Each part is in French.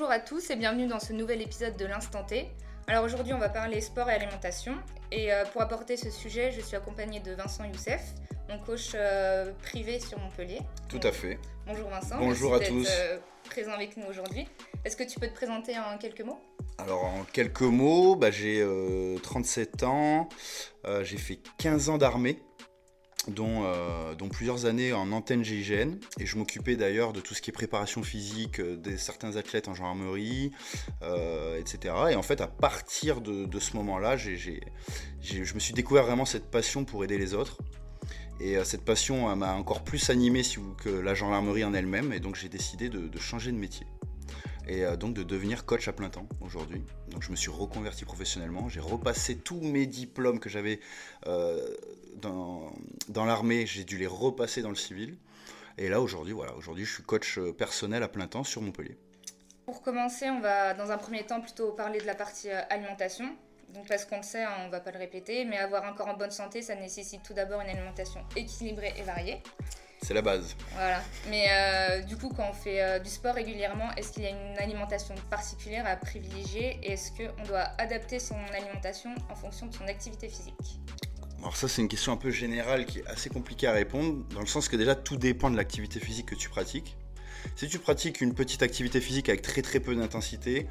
Bonjour à tous et bienvenue dans ce nouvel épisode de l'Instant T. Alors aujourd'hui on va parler sport et alimentation et euh, pour apporter ce sujet je suis accompagnée de Vincent Youssef, mon coach euh, privé sur Montpellier. Tout à fait. Bonjour Vincent. Bonjour Merci à tous. euh, présent avec nous aujourd'hui. Est-ce que tu peux te présenter en quelques mots? Alors en quelques mots, bah, j'ai euh, 37 ans, euh, j'ai fait 15 ans d'armée, dont, euh, dont plusieurs années en antenne GIGN, et je m'occupais d'ailleurs de tout ce qui est préparation physique euh, des certains athlètes en gendarmerie, euh, etc. Et en fait, à partir de, ce moment-là, je me suis découvert vraiment cette passion pour aider les autres. Et euh, cette passion m'a encore plus animé que la gendarmerie en elle-même, et donc j'ai décidé de changer de métier. Et euh, donc de devenir coach à plein temps aujourd'hui. Donc je me suis reconverti professionnellement, j'ai repassé tous mes diplômes que j'avais euh, dans, l'armée, j'ai dû les repasser dans le civil. Et là aujourd'hui, voilà, aujourd'hui je suis coach euh, personnel à plein temps sur Montpellier. Pour commencer, on va dans un premier temps plutôt parler de la partie alimentation. Donc parce qu'on le sait, hein, on va pas le répéter, mais avoir un corps en bonne santé, ça nécessite tout d'abord une alimentation équilibrée et variée. C'est la base. Voilà. Mais euh, du coup, quand on fait euh, du sport régulièrement, est-ce qu'il y a une alimentation particulière à privilégier et est-ce qu'on doit adapter son alimentation en fonction de son activité physique? Alors ça c'est une question un peu générale qui est assez compliquée à répondre, dans le sens que déjà tout dépend de l'activité physique que tu pratiques. Si tu pratiques une petite activité physique avec très très peu d'intensité,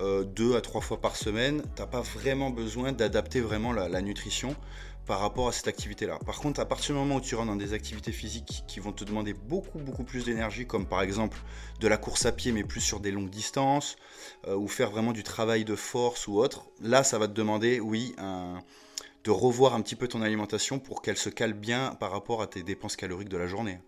euh, deux à trois fois par semaine, t'as pas vraiment besoin d'adapter vraiment la, la nutrition par rapport à cette activité-là. Par contre, à partir du moment où tu rentres dans des activités physiques qui vont te demander beaucoup beaucoup plus d'énergie, comme par exemple de la course à pied mais plus sur des longues distances, euh, ou faire vraiment du travail de force ou autre, là ça va te demander, oui, de revoir un petit peu ton alimentation pour qu'elle se cale bien par rapport à tes dépenses caloriques de la journée.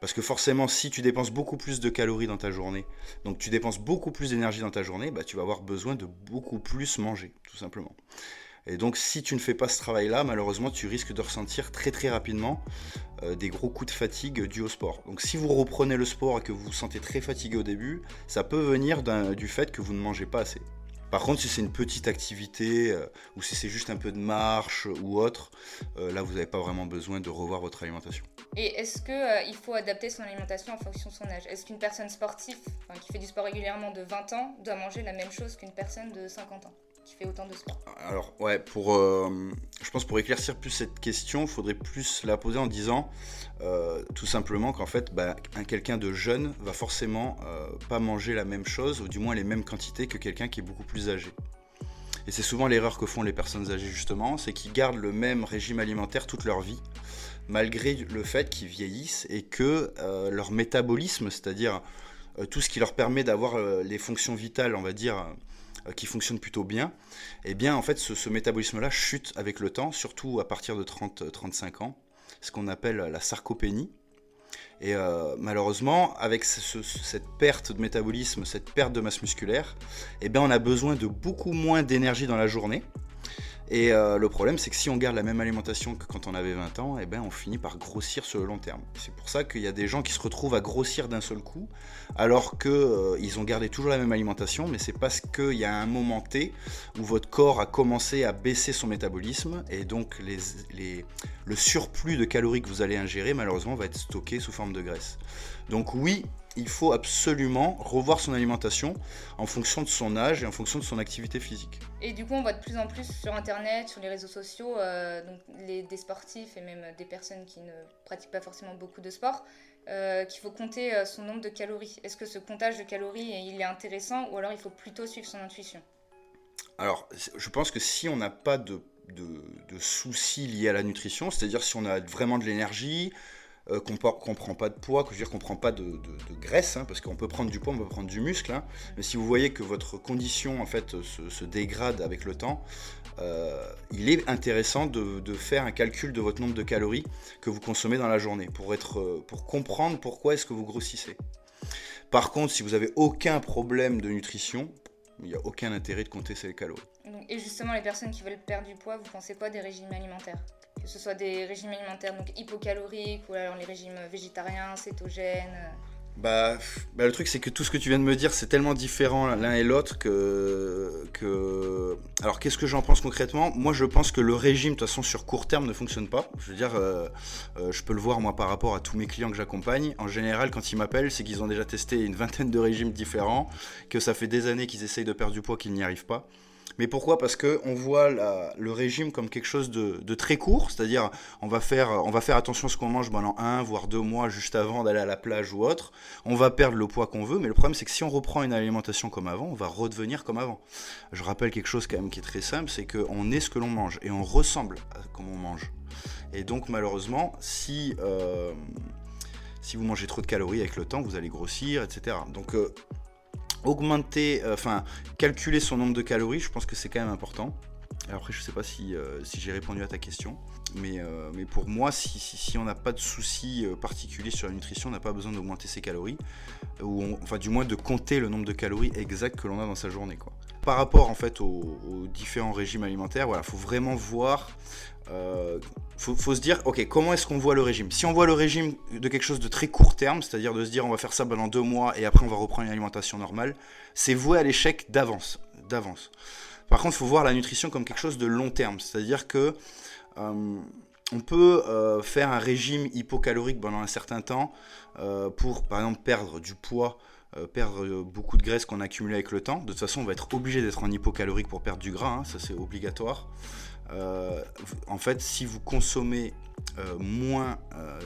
Parce que forcément, si tu dépenses beaucoup plus de calories dans ta journée, donc tu dépenses beaucoup plus d'énergie dans ta journée, bah, tu vas avoir besoin de beaucoup plus manger, tout simplement. Et donc si tu ne fais pas ce travail-là, malheureusement, tu risques de ressentir très très rapidement euh, des gros coups de fatigue dus au sport. Donc si vous reprenez le sport et que vous vous sentez très fatigué au début, ça peut venir du fait que vous ne mangez pas assez. Par contre, si c'est une petite activité euh, ou si c'est juste un peu de marche ou autre, euh, là vous n'avez pas vraiment besoin de revoir votre alimentation. Et est-ce qu'il faut adapter son alimentation en fonction de son âge? Est-ce qu'une personne sportive, qui fait du sport régulièrement de 20 ans, doit manger la même chose qu'une personne de 50 ans? Qui fait autant de sport Alors ouais, pour, euh, je pense pour éclaircir plus cette question, il faudrait plus la poser en disant euh, tout simplement qu'en fait, bah, un quelqu'un de jeune va forcément euh, pas manger la même chose ou du moins les mêmes quantités que quelqu'un qui est beaucoup plus âgé. Et c'est souvent l'erreur que font les personnes âgées justement, c'est qu'ils gardent le même régime alimentaire toute leur vie, malgré le fait qu'ils vieillissent et que leur métabolisme, c'est-à-dire tout ce qui leur permet d'avoir les fonctions vitales, on va dire, qui fonctionnent plutôt bien, eh bien en fait ce, métabolisme-là chute avec le temps, surtout à partir de 30-35 ans, ce qu'on appelle la sarcopénie. Et euh, malheureusement, avec ce- ce- cette perte de métabolisme, cette perte de masse musculaire, eh bien on a besoin de beaucoup moins d'énergie dans la journée. Et euh, le problème, c'est que si on garde la même alimentation que quand on avait 20 ans, eh ben, on finit par grossir sur le long terme. C'est pour ça qu'il y a des gens qui se retrouvent à grossir d'un seul coup, alors qu'ils ont gardé toujours la même alimentation, mais c'est parce qu'il y a un moment T où votre corps a commencé à baisser son métabolisme, et donc le surplus de calories que vous allez ingérer, malheureusement, va être stocké sous forme de graisse. Donc oui, il faut absolument revoir son alimentation en fonction de son âge et en fonction de son activité physique. Et du coup, on voit de plus en plus sur Internet, sur les réseaux sociaux, euh, donc les, des sportifs et même des personnes qui ne pratiquent pas forcément beaucoup de sport, euh, qu'il faut compter euh, son nombre de calories. Est-ce que ce comptage de calories, il est intéressant ou alors il faut plutôt suivre son intuition? Alors, je pense que si on n'a pas de, de- de soucis liés à la nutrition, c'est-à-dire si on a vraiment de l'énergie, euh, qu'on ne prend pas de poids, que je veux dire qu'on prend pas de, de- de graisse, hein, parce qu'on peut prendre du poids, on peut prendre du muscle, hein, mais si vous voyez que votre condition en fait se, se dégrade avec le temps, euh, il est intéressant de, de faire un calcul de votre nombre de calories que vous consommez dans la journée pour, être, euh, pour comprendre pourquoi est-ce que vous grossissez. Par contre, si vous avez aucun problème de nutrition, il n'y a aucun intérêt de compter ces calories. Et justement, les personnes qui veulent perdre du poids, vous pensez quoi des régimes alimentaires? Que ce soit des régimes alimentaires donc hypocaloriques ou alors les régimes végétariens, cétogènes euh, bah, bah, le truc c'est que tout ce que tu viens de me dire c'est tellement différent l'un et l'autre que. Alors qu'est-ce que j'en pense concrètement? Moi je pense que le régime de toute façon sur court terme ne fonctionne pas. Je veux dire, euh, euh, je peux le voir moi par rapport à tous mes clients que j'accompagne. En général quand ils m'appellent c'est qu'ils ont déjà testé une vingtaine de régimes différents, que ça fait des années qu'ils essayent de perdre du poids, qu'ils n'y arrivent pas. Mais pourquoi? Parce qu'on voit le régime comme quelque chose de, très court, c'est-à-dire on, va faire, attention à ce qu'on mange pendant un, voire deux mois juste avant d'aller à la plage ou autre. On va perdre le poids qu'on veut, mais le problème c'est que si on reprend une alimentation comme avant, on va redevenir comme avant. Je rappelle quelque chose quand même qui est très simple, c'est qu'on est ce que l'on mange et on ressemble à comment on mange. Et donc malheureusement, si... Euh, si vous mangez trop de calories avec le temps, vous allez grossir, etc. Donc euh, augmenter, euh, enfin, calculer son nombre de calories, je pense que c'est quand même important. après, je sais pas si, euh, j'ai répondu à ta question, mais, euh, pour moi, si, si, on n'a pas de soucis particuliers sur la nutrition, on n'a pas besoin d'augmenter ses calories, ou enfin, du moins de compter le nombre de calories exact que l'on a dans sa journée. Quoi. Par rapport en fait aux, différents régimes alimentaires, voilà, faut vraiment voir euh, faut, se dire, ok, comment est-ce qu'on voit le régime? Si on voit le régime de quelque chose de très court terme, c'est-à-dire de se dire on va faire ça pendant deux mois et après on va reprendre une alimentation normale, c'est voué à l'échec d'avance, d'avance. Par contre, il faut voir la nutrition comme quelque chose de long terme, c'est-à-dire que euh, on peut euh, faire un régime hypocalorique pendant un certain temps pour, par exemple, perdre du poids perdre beaucoup de graisse qu'on a accumulé avec le temps. De toute façon, on va être obligé d'être en hypocalorique pour perdre du gras, hein, ça c'est obligatoire. Euh, en fait, si vous consommez euh, moins euh,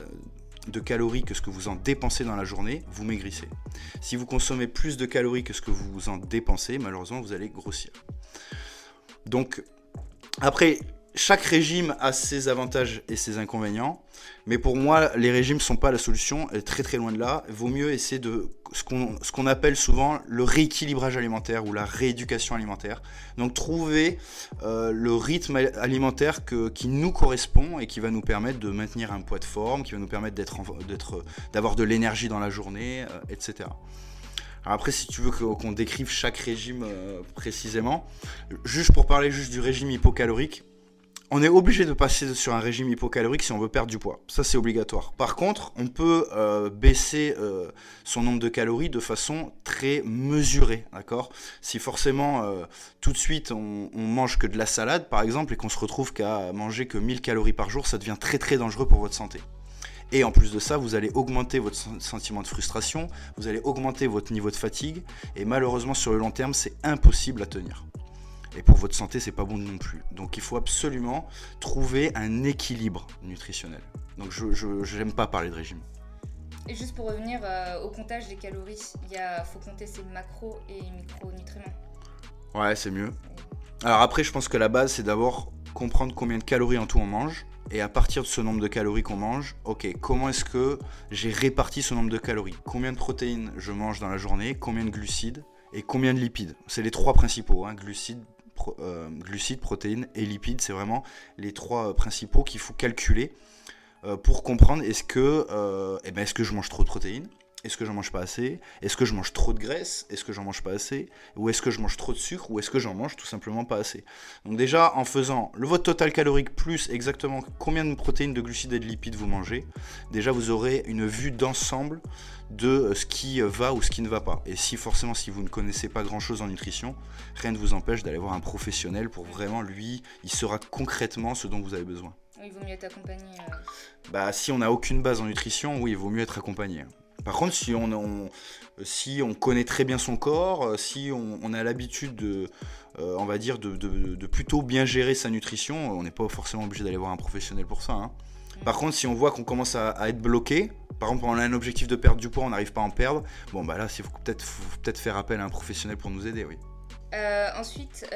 de calories que ce que vous en dépensez dans la journée, vous maigrissez. Si vous consommez plus de calories que ce que vous en dépensez, malheureusement, vous allez grossir. Donc, après, chaque régime a ses avantages et ses inconvénients, mais pour moi, les régimes ne sont pas la solution, très très loin de là. Vaut mieux essayer de ce qu'on qu'on appelle souvent le rééquilibrage alimentaire ou la rééducation alimentaire. Donc trouver euh, le rythme alimentaire que, qui nous correspond et qui va nous permettre de maintenir un poids de forme, qui va nous permettre d'avoir de l'énergie dans la journée, euh, etc. après, si tu veux qu'on décrive chaque régime euh, précisément, juste pour parler juste du régime hypocalorique, on est obligé de passer sur un régime hypocalorique si on veut perdre du poids. Ça, c'est obligatoire. Par contre, on peut euh, baisser euh, son nombre de calories de façon très mesurée. Si forcément, euh, tout de suite, on, mange que de la salade, par exemple, et qu'on se retrouve qu'à manger que 1000 calories par jour, ça devient très très dangereux pour votre santé. Et en plus de ça, vous allez augmenter votre sentiment de frustration, vous allez augmenter votre niveau de fatigue, et malheureusement, sur le long terme, c'est impossible à tenir. Et pour votre santé, c'est pas bon non plus. Donc il faut absolument trouver un équilibre nutritionnel. Donc je n'aime pas parler de régime. Et juste pour revenir euh, au comptage des calories, il faut compter ses macros et micronutriments. Ouais, c'est mieux. Alors après, je pense que la base, c'est d'abord comprendre combien de calories en tout on mange. Et à partir de ce nombre de calories qu'on mange, ok, comment est-ce que j'ai réparti ce nombre de calories? Combien de protéines je mange dans la journée? Combien de glucides? Et combien de lipides? C'est les trois principaux, hein, glucides, euh, glucides, protéines et lipides. C'est vraiment les trois euh, principaux qu'il faut calculer euh, pour comprendre est-ce eh ben, est -ce que je mange trop de protéines est-ce que j'en mange pas assez? Est-ce que je mange trop de graisse? Est-ce que j'en mange pas assez? Ou est-ce que je mange trop de sucre? Ou est-ce que j'en mange tout simplement pas assez? Donc déjà, en faisant le vote total calorique plus exactement combien de protéines, de glucides et de lipides vous mangez, déjà vous aurez une vue d'ensemble de euh, ce qui va ou ce qui ne va pas. Et si forcément, si vous ne connaissez pas grand-chose en nutrition, rien ne vous empêche d'aller voir un professionnel pour vraiment, lui, il saura concrètement ce dont vous avez besoin. Il vaut mieux être accompagné. Euh. Bah, si on n'a aucune base en nutrition, oui, il vaut mieux être accompagné. Par contre, si on, si on connaît très bien son corps, euh, si on, a l'habitude de, euh, on va dire, de, plutôt bien gérer sa nutrition, on n'est pas forcément obligé d'aller voir un professionnel pour ça. Hein. Par contre, si on voit qu'on commence à, être bloqué, par exemple, on a un objectif de perdre du poids, on n'arrive pas à en perdre, bon, bah là, il faut peut-être peut faire appel à un professionnel pour nous aider, oui. Euh, ensuite,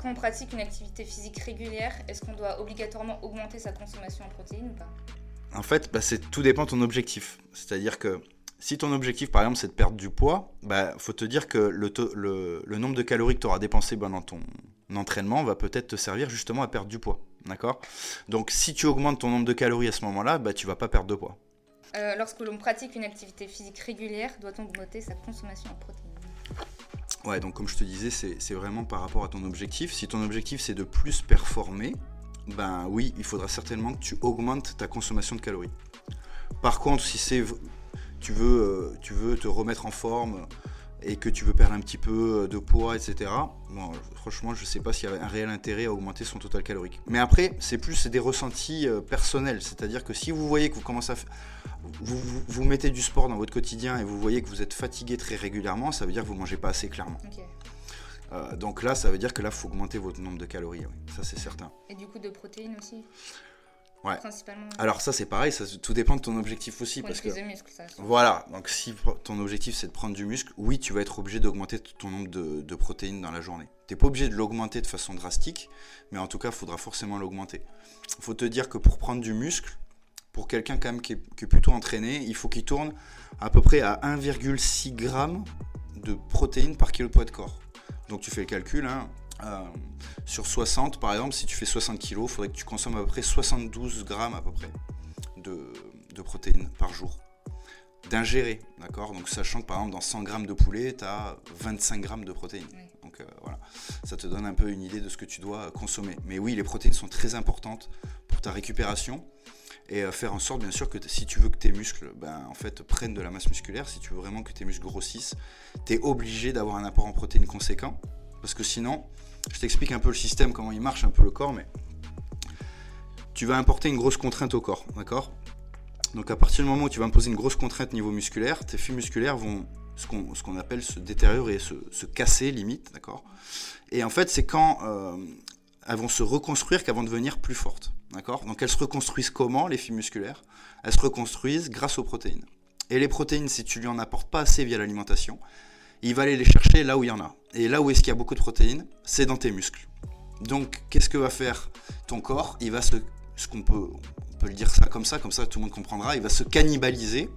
quand on pratique une activité physique régulière, est-ce qu'on doit obligatoirement augmenter sa consommation en protéines ou pas? En fait, bah, tout dépend de ton objectif. C'est-à-dire que si ton objectif, par exemple, c'est de perdre du poids, bah, faut te dire que le, le, nombre de calories que tu auras dépensé dans ton entraînement va peut-être te servir justement à perdre du poids. D'accord? Donc, si tu augmentes ton nombre de calories à ce moment-là, bah, tu vas pas perdre de poids. Euh, lorsque l'on pratique une activité physique régulière, doit-on augmenter sa consommation en protéines? Ouais, donc comme je te disais, c'est vraiment par rapport à ton objectif. Si ton objectif c'est de plus performer, ben oui, il faudra certainement que tu augmentes ta consommation de calories. Par contre, si c'est tu veux, tu veux te remettre en forme et que tu veux perdre un petit peu de poids, etc. Bon, franchement, je ne sais pas s'il y a un réel intérêt à augmenter son total calorique. Mais après, c'est plus des ressentis personnels. C'est-à-dire que si vous voyez que vous commencez à... Vous, vous, mettez du sport dans votre quotidien et vous voyez que vous êtes fatigué très régulièrement, ça veut dire que vous ne mangez pas assez clairement. Euh, donc là, ça veut dire que là, il faut augmenter votre nombre de calories, ça c'est certain. Et du coup, de protéines aussi? Ouais. Principalement. Alors ça c'est pareil, ça, tout dépend de ton objectif aussi. parce que, de muscle, ça, voilà, donc si ton objectif c'est de prendre du muscle, oui tu vas être obligé d'augmenter ton nombre de, protéines dans la journée. Tu n'es pas obligé de l'augmenter de façon drastique, mais en tout cas il faudra forcément l'augmenter. Il faut te dire que pour prendre du muscle, pour quelqu'un quand même qui est, qui est, plutôt entraîné, il faut qu'il tourne à peu près à 1,6 g de protéines par kilo de poids de corps. Donc tu fais le calcul, hein, euh, sur 60 par exemple, si tu fais 60 kg, il faudrait que tu consommes à peu près 72 grammes à peu près de, protéines par jour. D'ingérer, d'accord? Donc sachant que par exemple dans 100 grammes de poulet, tu as 25 grammes de protéines. Donc euh, voilà, ça te donne un peu une idée de ce que tu dois consommer. Mais oui, les protéines sont très importantes pour ta récupération et euh, faire en sorte bien sûr que si tu veux que tes muscles ben, en fait prennent de la masse musculaire, si tu veux vraiment que tes muscles grossissent, tu es obligé d'avoir un apport en protéines conséquent parce que sinon, je t'explique un peu le système, comment il marche un peu le corps, mais tu vas importer une grosse contrainte au corps, d'accord? Donc à partir du moment où tu vas imposer une grosse contrainte niveau musculaire, tes fibres musculaires vont ce qu'on appelle se détériorer, se, se casser limite, d'accord? Et en fait, c'est quand euh, elles vont se reconstruire qu'elles vont devenir plus fortes. D'accord? Donc elles se reconstruisent comment, les fibres musculaires? Elles se reconstruisent grâce aux protéines. Et les protéines, si tu lui en apportes pas assez via l'alimentation, il va aller les chercher là où il y en a. Et là où est-ce qu'il y a beaucoup de protéines C'est dans tes muscles. Donc qu'est-ce que va faire ton corps? Il va se... Ce qu'on peut, on peut le dire comme ça, comme ça tout le monde comprendra, il va se cannibaliser.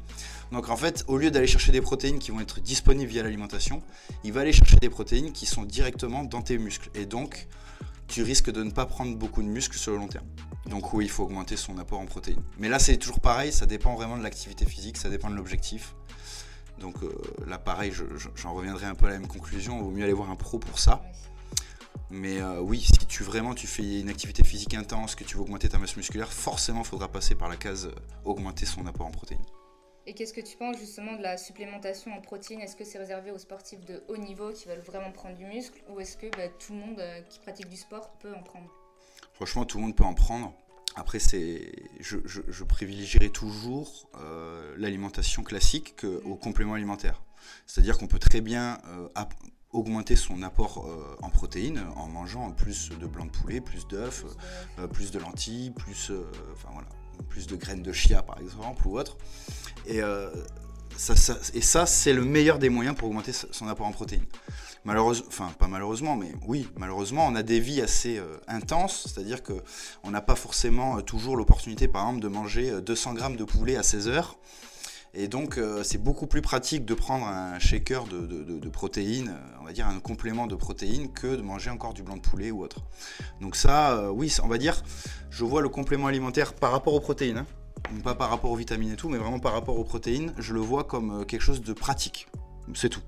Donc en fait, au lieu d'aller chercher des protéines qui vont être disponibles via l'alimentation, il va aller chercher des protéines qui sont directement dans tes muscles. Et donc, tu risques de ne pas prendre beaucoup de muscles sur le long terme. Donc oui, il faut augmenter son apport en protéines. Mais là, c'est toujours pareil, ça dépend vraiment de l'activité physique, ça dépend de l'objectif. Donc euh, là, pareil, j'en reviendrai un peu à la même conclusion. Il vaut mieux aller voir un pro pour ça. Mais euh, oui, si tu vraiment tu fais une activité physique intense, que tu veux augmenter ta masse musculaire, forcément, il faudra passer par la case euh, augmenter son apport en protéines. Et qu'est-ce que tu penses justement de la supplémentation en protéines? Est-ce que c'est réservé aux sportifs de haut niveau qui veulent vraiment prendre du muscle? Ou est-ce que bah, tout le monde euh, qui pratique du sport peut en prendre? Franchement, tout le monde peut en prendre. Après, c'est, je, privilégierai toujours euh, l'alimentation classique au complément alimentaire. C'est-à-dire qu'on peut très bien euh, augmenter son apport en protéines en mangeant plus de blanc de poulet, plus d'œufs, plus de lentilles, plus, enfin voilà, plus de graines de chia par exemple ou autre. Euh, et ça, c'est le meilleur des moyens pour augmenter son apport en protéines. Malheureusement, enfin pas malheureusement, mais oui, malheureusement, on a des vies assez euh, intenses, c'est-à-dire qu'on n'a pas forcément euh, toujours l'opportunité, par exemple, de manger 200 grammes de poulet à 16 heures et donc, euh, c'est beaucoup plus pratique de prendre un shaker de, protéines, euh, on va dire un complément de protéines, que de manger encore du blanc de poulet ou autre. Donc ça, euh, oui, on va dire, je vois le complément alimentaire par rapport aux protéines, hein. Pas par rapport aux vitamines et tout, mais vraiment par rapport aux protéines, je le vois comme quelque chose de pratique. C'est tout.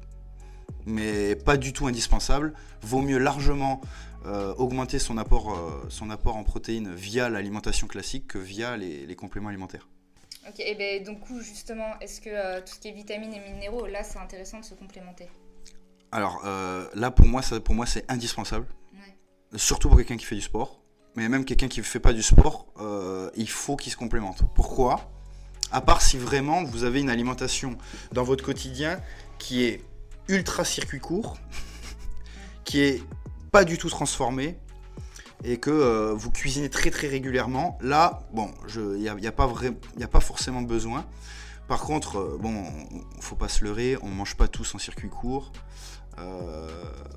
Mais pas du tout indispensable. Vaut mieux largement augmenter son apport, son apport en protéines via l'alimentation classique que via les compléments alimentaires. Ok, et ben donc justement, est-ce que euh, tout ce qui est vitamines et minéraux, là c'est intéressant de se complémenter? Alors euh, là pour moi, ça, pour moi c'est indispensable. Surtout pour quelqu'un qui fait du sport. Mais même quelqu'un qui ne fait pas du sport, euh, il faut qu'il se complémente. Pourquoi? À part si vraiment vous avez une alimentation dans votre quotidien qui est ultra circuit court, qui est pas du tout transformée, et que euh, vous cuisinez très très régulièrement, là, bon, il n'y a, pas a pas forcément besoin. Par contre, euh, bon, faut pas se leurrer, on mange pas tous en circuit court. Euh,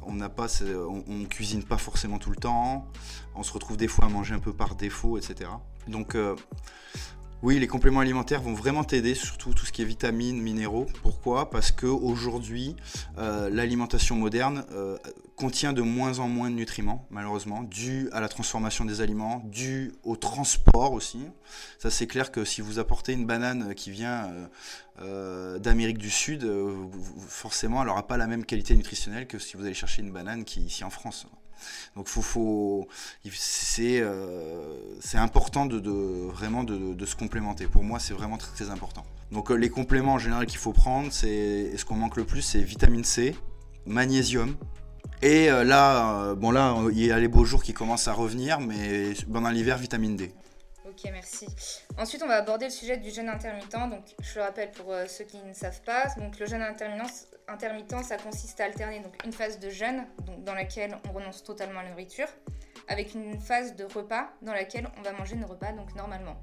on n'a pas, on, cuisine pas forcément tout le temps. On se retrouve des fois à manger un peu par défaut, etc. Donc, oui, les compléments alimentaires vont vraiment t'aider, surtout tout ce qui est vitamines, minéraux. Pourquoi? Parce que aujourd'hui, euh, l'alimentation moderne euh, contient de moins en moins de nutriments, malheureusement, dû à la transformation des aliments, dû au transport aussi. Ça, c'est clair que si vous apportez une banane qui vient euh, d'Amérique du Sud, forcément, elle n'aura pas la même qualité nutritionnelle que si vous allez chercher une banane qui est ici en France. Donc euh, c'est important de, se complémenter. Pour moi, c'est vraiment très, important. Donc les compléments en général qu'il faut prendre, c'est ce qu'on manque le plus, c'est vitamine C, magnésium. Et là, bon là, il y a les beaux jours qui commencent à revenir, mais pendant l'hiver, vitamine D. Ok, merci. Ensuite, on va aborder le sujet du jeûne intermittent. Donc, je le rappelle pour euh, ceux qui ne savent pas. Le jeûne intermittent, ça consiste à alterner une phase de jeûne, dans laquelle on renonce totalement à la nourriture, avec une phase de repas dans laquelle on va manger nos repas donc normalement.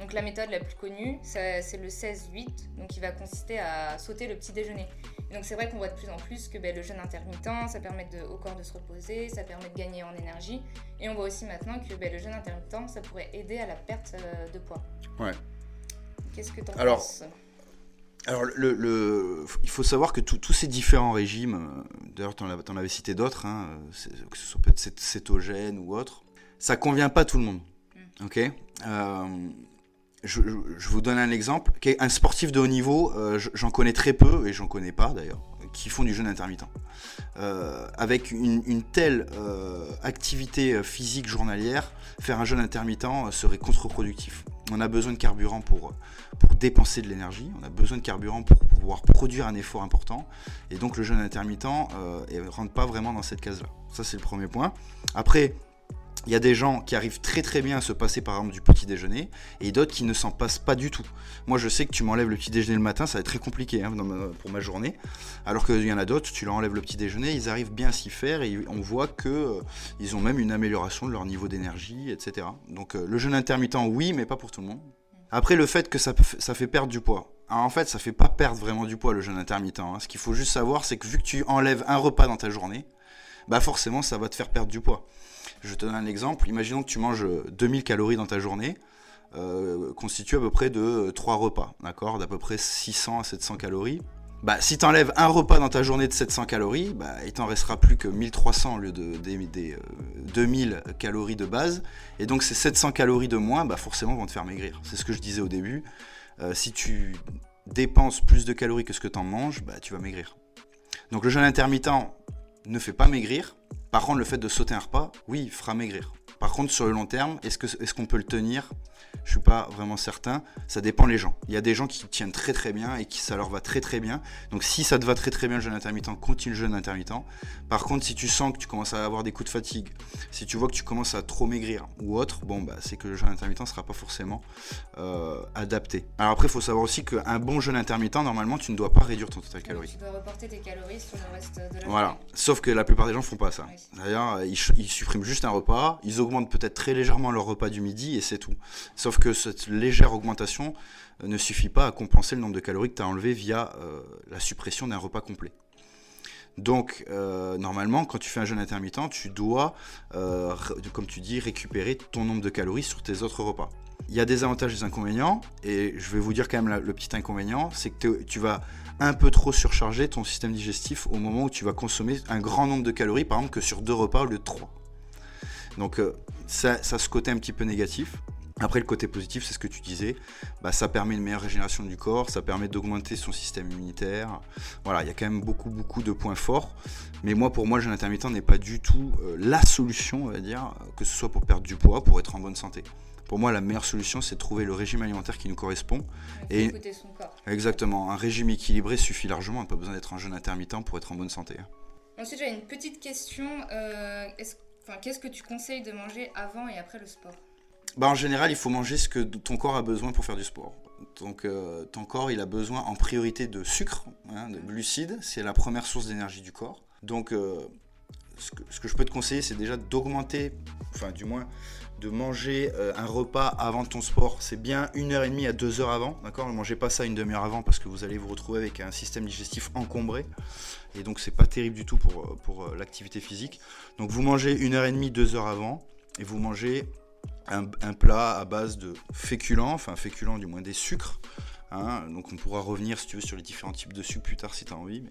Donc la méthode la plus connue, c'est le 16-8, donc qui va consister à sauter le petit déjeuner. donc c'est vrai qu'on voit de plus en plus que ben, le jeûne intermittent, ça permet au corps de se reposer, ça permet de gagner en énergie. Et on voit aussi maintenant que ben, le jeûne intermittent, ça pourrait aider à la perte euh, de poids. Ouais. Qu'est-ce que tu en penses? alors, le, il faut savoir que tous ces différents régimes, euh, d'ailleurs, tu en, avais cité d'autres, hein, que ce soit peut-être cétogène ou autre, ça convient pas à tout le monde. Mm. Ok? Euh, je, vous donne un exemple. Un sportif de haut niveau, euh, j'en connais très peu, et j'en connais pas d'ailleurs, qui font du jeûne intermittent. Euh, avec une, telle euh, activité physique journalière, faire un jeûne intermittent serait contre-productif. On a besoin de carburant pour, pour dépenser de l'énergie, on a besoin de carburant pour pouvoir produire un effort important, et donc le jeûne intermittent ne rentre pas vraiment dans cette case-là. Ça c'est le premier point. Après, il y a des gens qui arrivent très très bien à se passer par exemple du petit déjeuner et d'autres qui ne s'en passent pas du tout. Moi je sais que tu m'enlèves le petit déjeuner le matin, ça va être très compliqué hein, pour ma journée. Alors qu'il y en a d'autres, tu leur enlèves le petit déjeuner, ils arrivent bien à s'y faire et on voit qu'ils euh, ont même une amélioration de leur niveau d'énergie, etc. Donc euh, le jeûne intermittent oui, mais pas pour tout le monde. Après le fait que ça, ça fait perdre du poids. en fait ça fait pas perdre vraiment du poids le jeûne intermittent. Hein. Ce qu'il faut juste savoir c'est que vu que tu enlèves un repas dans ta journée, bah forcément ça va te faire perdre du poids. Je te donne un exemple. Imaginons que tu manges 2000 calories dans ta journée, euh, constitué à peu près de 3 repas, d'accord? D'à peu près 600 à 700 calories. Bah, si tu enlèves un repas dans ta journée de 700 calories, bah, il t'en restera plus que 1300 au lieu de, des, 2000 euh, calories de base. Et donc ces 700 calories de moins, bah, forcément, vont te faire maigrir. C'est ce que je disais au début. Euh, si tu dépenses plus de calories que ce que tu en manges, bah, tu vas maigrir. Donc le jeûne intermittent ne fait pas maigrir, par contre, le fait de sauter un repas, oui, fera maigrir. Par contre, sur le long terme, est-ce qu'on est qu'on peut le tenir Je suis pas vraiment certain. Ça dépend les gens. Il y a des gens qui tiennent très très bien et qui ça leur va très très bien. Donc si ça te va très très bien le jeûne intermittent, continue le jeûne intermittent. Par contre, si tu sens que tu commences à avoir des coups de fatigue, si tu vois que tu commences à trop maigrir ou autre, bon bah c'est que le jeûne intermittent ne sera pas forcément euh, adapté. Alors après, il faut savoir aussi qu'un bon jeûne intermittent, normalement, tu ne dois pas réduire ton total calories. Tu dois reporter tes calories sur le reste de la Voilà. Sauf que la plupart des gens font pas ça. D'ailleurs, ils, ils suppriment juste un repas, ils augmentent peut-être très légèrement leur repas du midi et c'est tout. Sauf que cette légère augmentation euh, ne suffit pas à compenser le nombre de calories que tu as enlevé via euh, la suppression d'un repas complet. Donc, euh, normalement, quand tu fais un jeûne intermittent, tu dois, comme tu dis, récupérer ton nombre de calories sur tes autres repas. Il y a des avantages et des inconvénients, et je vais vous dire quand même le petit inconvénient, c'est que tu vas un peu trop surcharger ton système digestif au moment où tu vas consommer un grand nombre de calories, par exemple que sur deux repas au lieu de trois. Donc ça, ça ce côté un petit peu négatif. Après, le côté positif, c'est ce que tu disais, bah, ça permet une meilleure régénération du corps, ça permet d'augmenter son système immunitaire. Voilà, il y a quand même beaucoup, beaucoup de points forts. Mais moi, pour moi, le jeûne intermittent n'est pas du tout euh, la solution, on va dire, que ce soit pour perdre du poids, pour être en bonne santé. Pour moi, la meilleure solution, c'est de trouver le régime alimentaire qui nous correspond. Et son corps. Exactement, un régime équilibré suffit largement, on n'a pas besoin d'être en jeûne intermittent pour être en bonne santé. Ensuite, j'ai une petite question. Euh, qu'est-ce que tu conseilles de manger avant et après le sport? Bah, En général, il faut manger ce que ton corps a besoin pour faire du sport. Donc euh, ton corps, il a besoin en priorité de sucre, hein, de glucides. C'est la première source d'énergie du corps. Donc euh, ce, que, je peux te conseiller, c'est déjà d'augmenter, enfin du moins de manger euh, un repas avant ton sport. C'est bien une heure et demie à deux heures avant, d'accord? Ne mangez pas ça une demi-heure avant parce que vous allez vous retrouver avec un système digestif encombré. Et donc c'est pas terrible du tout pour, pour l'activité physique. Donc vous mangez une heure et demie, deux heures avant, et vous mangez un, plat à base de féculents, enfin féculents du moins des sucres. Hein. donc on pourra revenir si tu veux sur les différents types de sucres plus tard si tu as envie.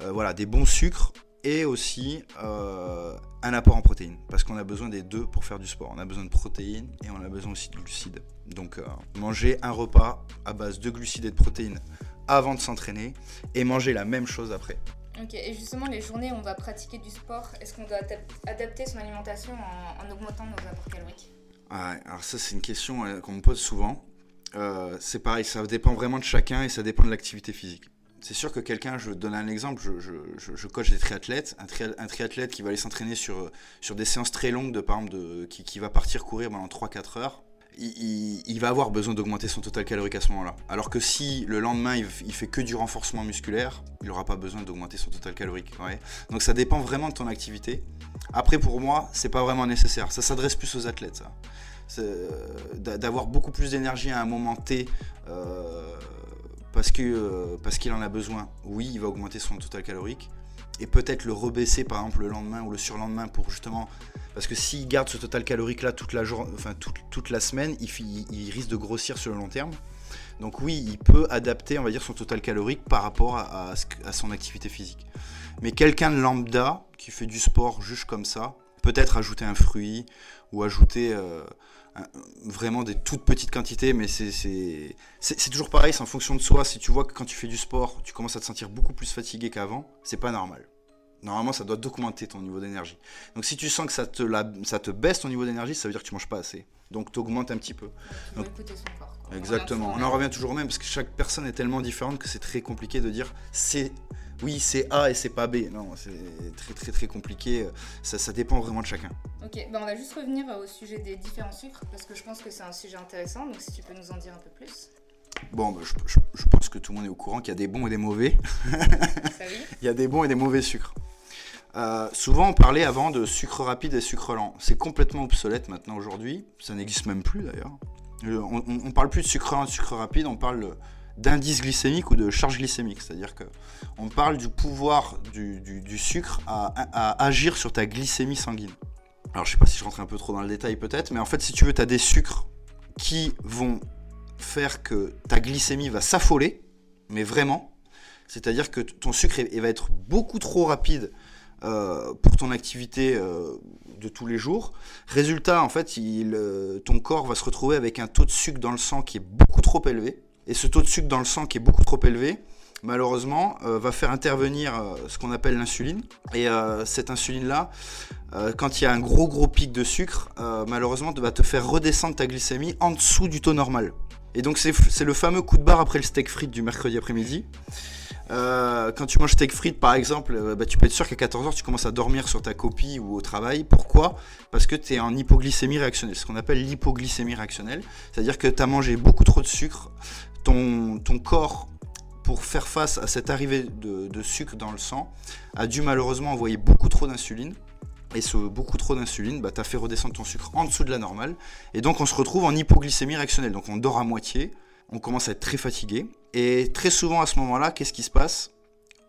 Mais, voilà, des bons sucres et aussi euh, un apport en protéines, parce qu'on a besoin des deux pour faire du sport. On a besoin de protéines et on a besoin aussi de glucides. Donc euh, manger un repas à base de glucides et de protéines avant de s'entraîner et manger la même chose après. Ok, et justement, les journées où on va pratiquer du sport, est-ce qu'on doit adapter son alimentation en, augmentant nos apports caloriques? Alors ça, c'est une question euh, qu'on me pose souvent. Euh, c'est pareil, ça dépend vraiment de chacun et ça dépend de l'activité physique. C'est sûr que quelqu'un, je donne un exemple, je, coach des triathlètes, un, triathlète qui va aller s'entraîner sur, sur des séances très longues, de, par exemple, qui va partir courir pendant 3-4 heures, il, va avoir besoin d'augmenter son total calorique à ce moment-là. Alors que si le lendemain il, fait que du renforcement musculaire, il n'aura pas besoin d'augmenter son total calorique. Donc ça dépend vraiment de ton activité. Après pour moi, c'est pas vraiment nécessaire. Ça s'adresse plus aux athlètes. Euh, d'avoir beaucoup plus d'énergie à un moment T. Euh, euh, parce qu'il en a besoin, oui, il va augmenter son total calorique et peut-être le rebaisser par exemple le lendemain ou le surlendemain pour justement parce que s'il garde ce total calorique là toute la journée, enfin toute, la semaine, il, risque de grossir sur le long terme. Donc oui, il peut adapter, on va dire, son total calorique par rapport à, son activité physique. Mais quelqu'un de lambda qui fait du sport juste comme ça, peut-être ajouter un fruit ou ajouter euh, vraiment des toutes petites quantités, mais c'est toujours pareil, c'est en fonction de soi. Si tu vois que quand tu fais du sport, tu commences à te sentir beaucoup plus fatigué qu'avant, c'est pas normal. Normalement, ça doit documenter ton niveau d'énergie. Donc, si tu sens que ça te, ça te baisse ton niveau d'énergie, ça veut dire que tu manges pas assez. Donc, tu augmentes un petit peu. exactement. On en revient toujours au même parce que chaque personne est tellement différente que c'est très compliqué de dire c'est oui, c'est A et c'est pas B. Non, c'est très très très compliqué. Ça, ça dépend vraiment de chacun. Ok, ben on va juste revenir au sujet des différents sucres parce que je pense que c'est un sujet intéressant. Donc si tu peux nous en dire un peu plus. Bon, ben, je, pense que tout le monde est au courant qu'il y a des bons et des mauvais. Il y a des bons et des mauvais sucres. Euh, souvent, on parlait avant de sucre rapide et sucre lent. C'est complètement obsolète maintenant aujourd'hui. Ça n'existe même plus d'ailleurs. Euh, on, ne parle plus de sucre lent et de sucre rapide, on parle d'indice glycémique ou de charge glycémique. C'est-à-dire qu'on parle du pouvoir du, sucre à, agir sur ta glycémie sanguine. Alors je sais pas si je rentre un peu trop dans le détail peut-être, mais en fait si tu veux, tu as des sucres qui vont faire que ta glycémie va s'affoler, mais vraiment. C'est-à-dire que ton sucre va être beaucoup trop rapide euh, pour ton activité euh, de tous les jours. Résultat, en fait, euh, ton corps va se retrouver avec un taux de sucre dans le sang qui est beaucoup trop élevé. Et ce taux de sucre dans le sang qui est beaucoup trop élevé, malheureusement, va faire intervenir ce qu'on appelle l'insuline. Et cette insuline-là, quand il y a un gros gros pic de sucre, malheureusement, va te faire redescendre ta glycémie en dessous du taux normal. Et donc c'est le fameux coup de barre après le steak frites du mercredi après-midi. Euh, quand tu manges steak frites par exemple, euh, bah, tu peux être sûr qu'à 14h tu commences à dormir sur ta copie ou au travail. Pourquoi? Parce que tu es en hypoglycémie réactionnelle, ce qu'on appelle l'hypoglycémie réactionnelle. C'est-à-dire que tu as mangé beaucoup trop de sucre, ton, corps pour faire face à cette arrivée de, de sucre dans le sang, a dû malheureusement envoyer beaucoup trop d'insuline. Et ce beaucoup trop d'insuline, bah, t'as fait redescendre ton sucre en dessous de la normale. Et donc on se retrouve en hypoglycémie réactionnelle. Donc on dort à moitié, on commence à être très fatigué. Et très souvent à ce moment-là, qu'est-ce qui se passe?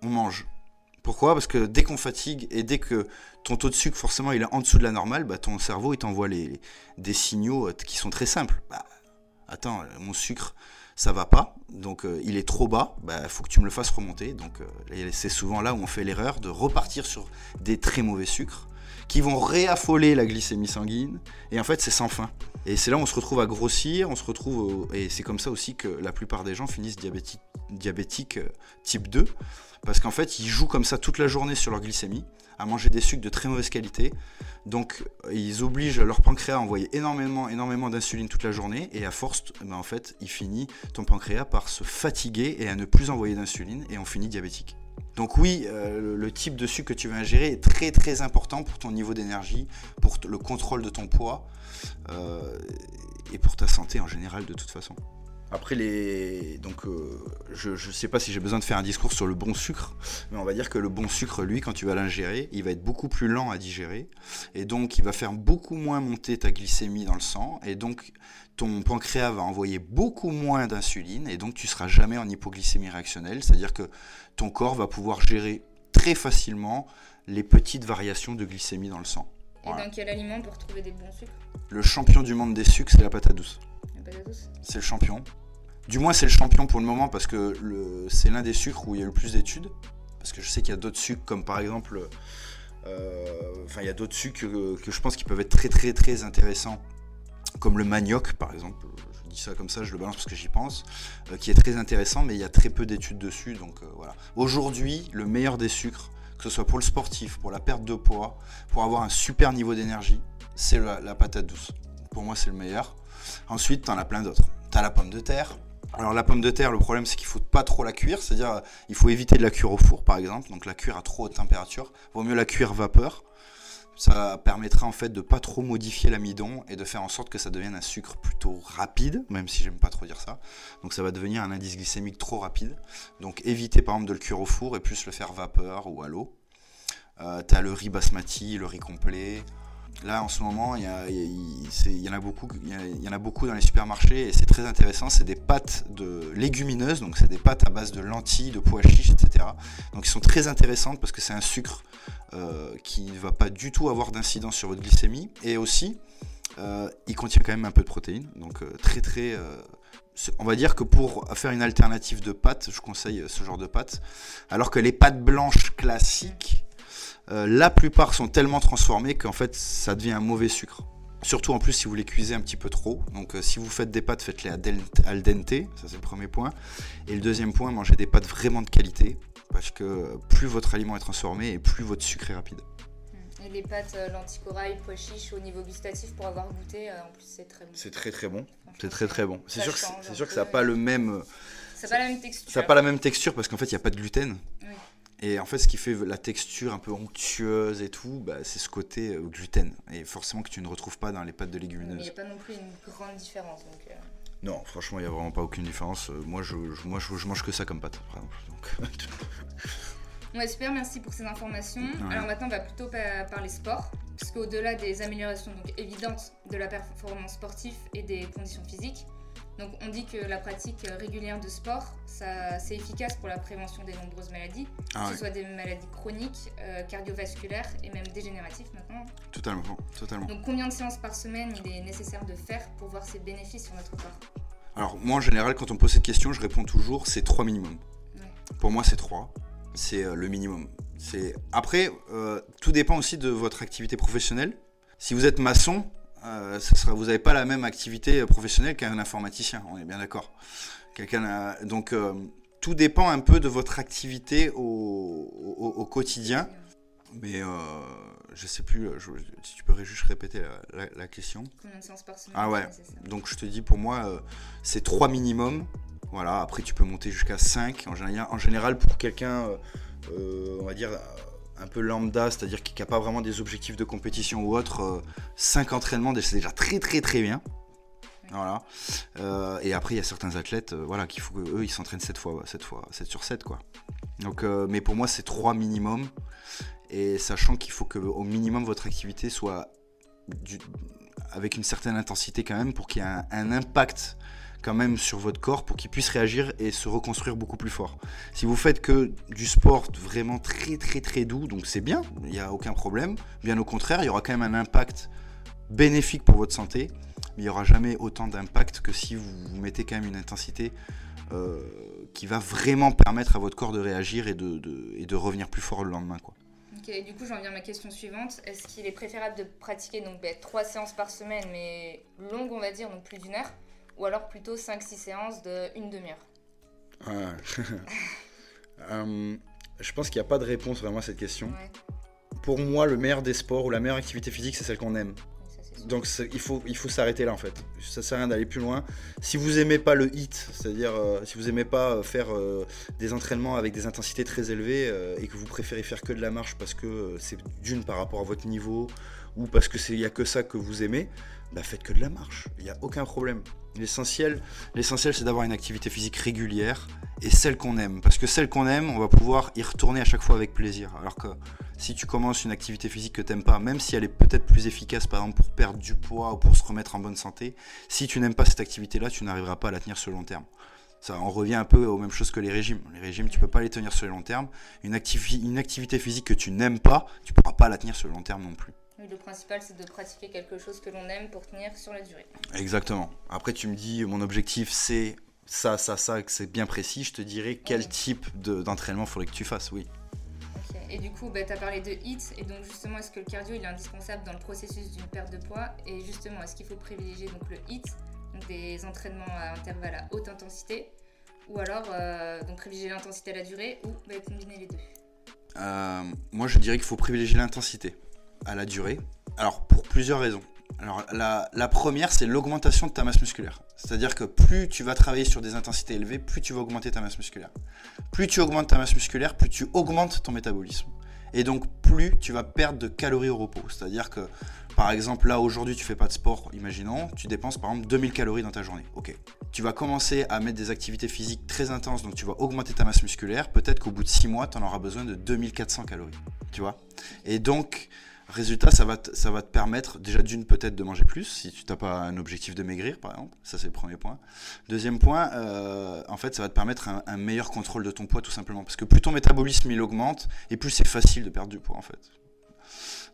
On mange. Pourquoi? Parce que dès qu'on fatigue et dès que ton taux de sucre forcément il est en dessous de la normale, bah, ton cerveau il t'envoie des signaux euh, qui sont très simples. Bah, attends, mon sucre ça va pas, donc euh, il est trop bas, il bah, faut que tu me le fasses remonter. Donc euh, c'est souvent là où on fait l'erreur de repartir sur des très mauvais sucres qui vont réaffoler la glycémie sanguine. Et en fait, c'est sans fin. Et c'est là où on se retrouve à grossir, on se retrouve. Et c'est comme ça aussi que la plupart des gens finissent diabétiques diabétique euh, type 2. Parce qu'en fait, ils jouent comme ça toute la journée sur leur glycémie, à manger des sucres de très mauvaise qualité. Donc, ils obligent leur pancréas à envoyer énormément, énormément d'insuline toute la journée. Et à force, ben, en fait, il finit ton pancréas par se fatiguer et à ne plus envoyer d'insuline. Et on finit diabétique. Donc oui, euh, le type de sucre que tu vas ingérer est très très important pour ton niveau d'énergie, pour le contrôle de ton poids euh, et pour ta santé en général de toute façon. Après les, donc euh, je ne sais pas si j'ai besoin de faire un discours sur le bon sucre, mais on va dire que le bon sucre, lui, quand tu vas l'ingérer, il va être beaucoup plus lent à digérer, et donc il va faire beaucoup moins monter ta glycémie dans le sang, et donc ton pancréas va envoyer beaucoup moins d'insuline, et donc tu seras jamais en hypoglycémie réactionnelle, c'est-à-dire que ton corps va pouvoir gérer très facilement les petites variations de glycémie dans le sang. Et dans quel aliment on peut retrouver des bons sucres? Le champion du monde des sucres, c'est la patate douce. C'est le champion. Du moins, c'est le champion pour le moment parce que c'est l'un des sucres où il y a le plus d'études. Parce que je sais qu'il y a d'autres sucres, comme par exemple. Euh, enfin, il y a d'autres sucres que, je pense qui peuvent être très très très intéressants, comme le manioc par exemple. Je dis ça comme ça, je le balance parce que j'y pense, euh, qui est très intéressant, mais il y a très peu d'études dessus. Donc euh, voilà. Aujourd'hui, le meilleur des sucres, que ce soit pour le sportif, pour la perte de poids, pour avoir un super niveau d'énergie, c'est la, la patate douce. Pour moi, c'est le meilleur. Ensuite, tu en as plein d'autres. Tu as la pomme de terre, alors la pomme de terre, le problème c'est qu'il faut pas trop la cuire, c'est-à-dire il faut éviter de la cuire au four par exemple, donc la cuire à trop haute température. Vaut mieux la cuire vapeur. Ça permettra en fait de pas trop modifier l'amidon et de faire en sorte que ça devienne un sucre plutôt rapide, même si j'aime pas trop dire ça. Donc ça va devenir un indice glycémique trop rapide. Donc évitez par exemple de le cuire au four et plus le faire vapeur ou à l'eau. Euh, T'as le riz basmati, le riz complet, Là, en ce moment, il y, en a beaucoup, il y, en a beaucoup dans les supermarchés et c'est très intéressant. C'est des pâtes de légumineuses, donc c'est des pâtes à base de lentilles, de pois chiches, etc. Donc, ils sont très intéressantes parce que c'est un sucre euh, qui ne va pas du tout avoir d'incidence sur votre glycémie et aussi, euh, il contient quand même un peu de protéines. Donc, euh, très, très. on va dire que pour faire une alternative de pâtes, je conseille ce genre de pâtes. Alors que les pâtes blanches classiques, euh, la plupart sont tellement transformés qu'en fait ça devient un mauvais sucre. Surtout en plus si vous les cuisez un petit peu trop. Donc euh, si vous faites des pâtes, faites-les al dente, ça c'est le premier point. Et le deuxième point, mangez des pâtes vraiment de qualité. Parce que plus votre aliment est transformé et plus votre sucre est rapide. Et les pâtes euh, lentilles corail, pois chiches au niveau gustatif pour avoir goûté, en plus c'est très bon. C'est très très bon. C'est très très bon. C'est sûr, que, sûr que ça n'a pas le même. Ça n'a pas la même texture. Ça n'a pas la même texture parce qu'en fait il n'y a pas de gluten. Oui. Et en fait, ce qui fait la texture un peu onctueuse et tout, bah, c'est ce côté euh, gluten. Et forcément que tu ne retrouves pas dans les pâtes de légumineuses. il n'y a pas non plus une grande différence. Donc, euh. Non, franchement, il n'y a vraiment pas aucune différence. Euh, moi, je, moi je, mange que ça comme pâte, par exemple. ouais, super, merci pour ces informations. Alors maintenant, on va plutôt parler sport. Parce qu'au-delà des améliorations donc, évidentes de la performance sportive et des conditions physiques, donc on dit que la pratique régulière de sport, c'est efficace pour la prévention des nombreuses maladies, ah que ce soit des maladies chroniques, euh, cardiovasculaires et même dégénératives maintenant. Totalement, totalement. Donc combien de séances par semaine il est nécessaire de faire pour voir ses bénéfices sur notre corps? Alors moi en général quand on me pose cette question, je réponds toujours c'est 3 minimum. Pour moi c'est 3, c'est euh, le minimum. Après, euh, tout dépend aussi de votre activité professionnelle. Si vous êtes maçon, euh, vous n'avez pas la même activité professionnelle qu'un informaticien, on est bien d'accord. donc euh, tout dépend un peu de votre activité au, quotidien. Mais euh, je sais plus, si tu pourrais juste répéter la, question. Combien de séances par semaine Ah ouais, donc je te dis pour moi, c'est 3 minimum. Voilà, après tu peux monter jusqu'à 5. En général, en général pour quelqu'un, on va dire un peu lambda, c'est-à-dire qui n'a pas vraiment des objectifs de compétition ou autre, 5 euh, entraînements, c'est déjà très très très bien. Voilà. Euh, et après, il y a certains athlètes, euh, voilà, qu'il faut eux, ils s'entraînent 7 fois, 7 fois, 7 sur 7, quoi. Donc, mais pour moi, c'est 3 minimum. Et sachant qu'il faut que au minimum votre activité soit avec une certaine intensité quand même pour qu'il y ait un impact quand même sur votre corps pour qu'il puisse réagir et se reconstruire beaucoup plus fort. Si vous faites que du sport vraiment très très très doux, donc c'est bien, il n'y a aucun problème. Bien au contraire, il y aura quand même un impact bénéfique pour votre santé, mais il n'y aura jamais autant d'impact que si vous, mettez quand même une intensité euh, qui va vraiment permettre à votre corps de réagir et de, revenir plus fort le lendemain. Quoi. Ok, du coup j'en viens à ma question suivante. Est-ce qu'il est préférable de pratiquer donc ben, trois séances par semaine, mais longues on va dire, donc plus d'une heure ou alors plutôt 5-6 séances de une demi-heure euh, Je pense qu'il n'y a pas de réponse vraiment à cette question. Pour moi, le meilleur des sports ou la meilleure activité physique, c'est celle qu'on aime. Donc il faut, il faut s'arrêter là en fait. Ça sert à rien d'aller plus loin. Si vous aimez pas le hit, c'est-à-dire euh, si vous aimez pas euh, faire des entraînements avec des intensités très élevées et que vous préférez faire que de la marche parce que c'est d'une par rapport à votre niveau ou parce que c'est il y a que ça que vous aimez, bah faites que de la marche. Il n'y a aucun problème. L'essentiel, c'est d'avoir une activité physique régulière et celle qu'on aime. Parce que celle qu'on aime, on va pouvoir y retourner à chaque fois avec plaisir. Alors que si tu commences une activité physique que tu n'aimes pas, même si elle est peut-être plus efficace, par exemple pour perdre du poids ou pour se remettre en bonne santé, si tu n'aimes pas cette activité-là, tu n'arriveras pas à la tenir sur le long terme. Ça, on revient un peu aux mêmes choses que les régimes. Les régimes, tu peux pas les tenir sur le long terme. Une, activité physique que tu n'aimes pas, tu pourras pas la tenir sur le long terme non plus le principal, c'est de pratiquer quelque chose que l'on aime pour tenir sur la durée. Exactement. Après, tu me dis, mon objectif, c'est ça, ça, ça, que c'est bien précis. Je te dirai quel type d'entraînement il faudrait que tu fasses, oui. Et du coup, bah, tu as parlé de HIT, et donc justement, est-ce que le cardio il est indispensable dans le processus d'une perte de poids? Et justement, est-ce qu'il faut privilégier donc, le HIT, donc des entraînements à intervalles à haute intensité, ou alors donc privilégier l'intensité à la durée, ou bah, combiner les deux? Moi, je dirais qu'il faut privilégier l'intensité à la durée. Alors, pour plusieurs raisons. Alors, la, première, c'est l'augmentation de ta masse musculaire. C'est-à-dire que plus tu vas travailler sur des intensités élevées, plus tu vas augmenter ta masse musculaire. Plus tu augmentes ta masse musculaire, plus tu augmentes ton métabolisme. Et donc, plus tu vas perdre de calories au repos. C'est-à-dire que, par exemple, là, aujourd'hui, tu fais pas de sport, imaginons, tu dépenses par exemple 2000 calories dans ta journée. Ok. Tu vas commencer à mettre des activités physiques très intenses, donc tu vas augmenter ta masse musculaire. Peut-être qu'au bout de 6 mois, tu en auras besoin de 2400 calories. Tu vois? Et donc, Résultat, ça va, te, ça va te permettre déjà d'une peut-être de manger plus si tu n'as pas un objectif de maigrir par exemple. Ça c'est le premier point. Deuxième point, euh, en fait, ça va te permettre un, meilleur contrôle de ton poids tout simplement parce que plus ton métabolisme il augmente et plus c'est facile de perdre du poids en fait.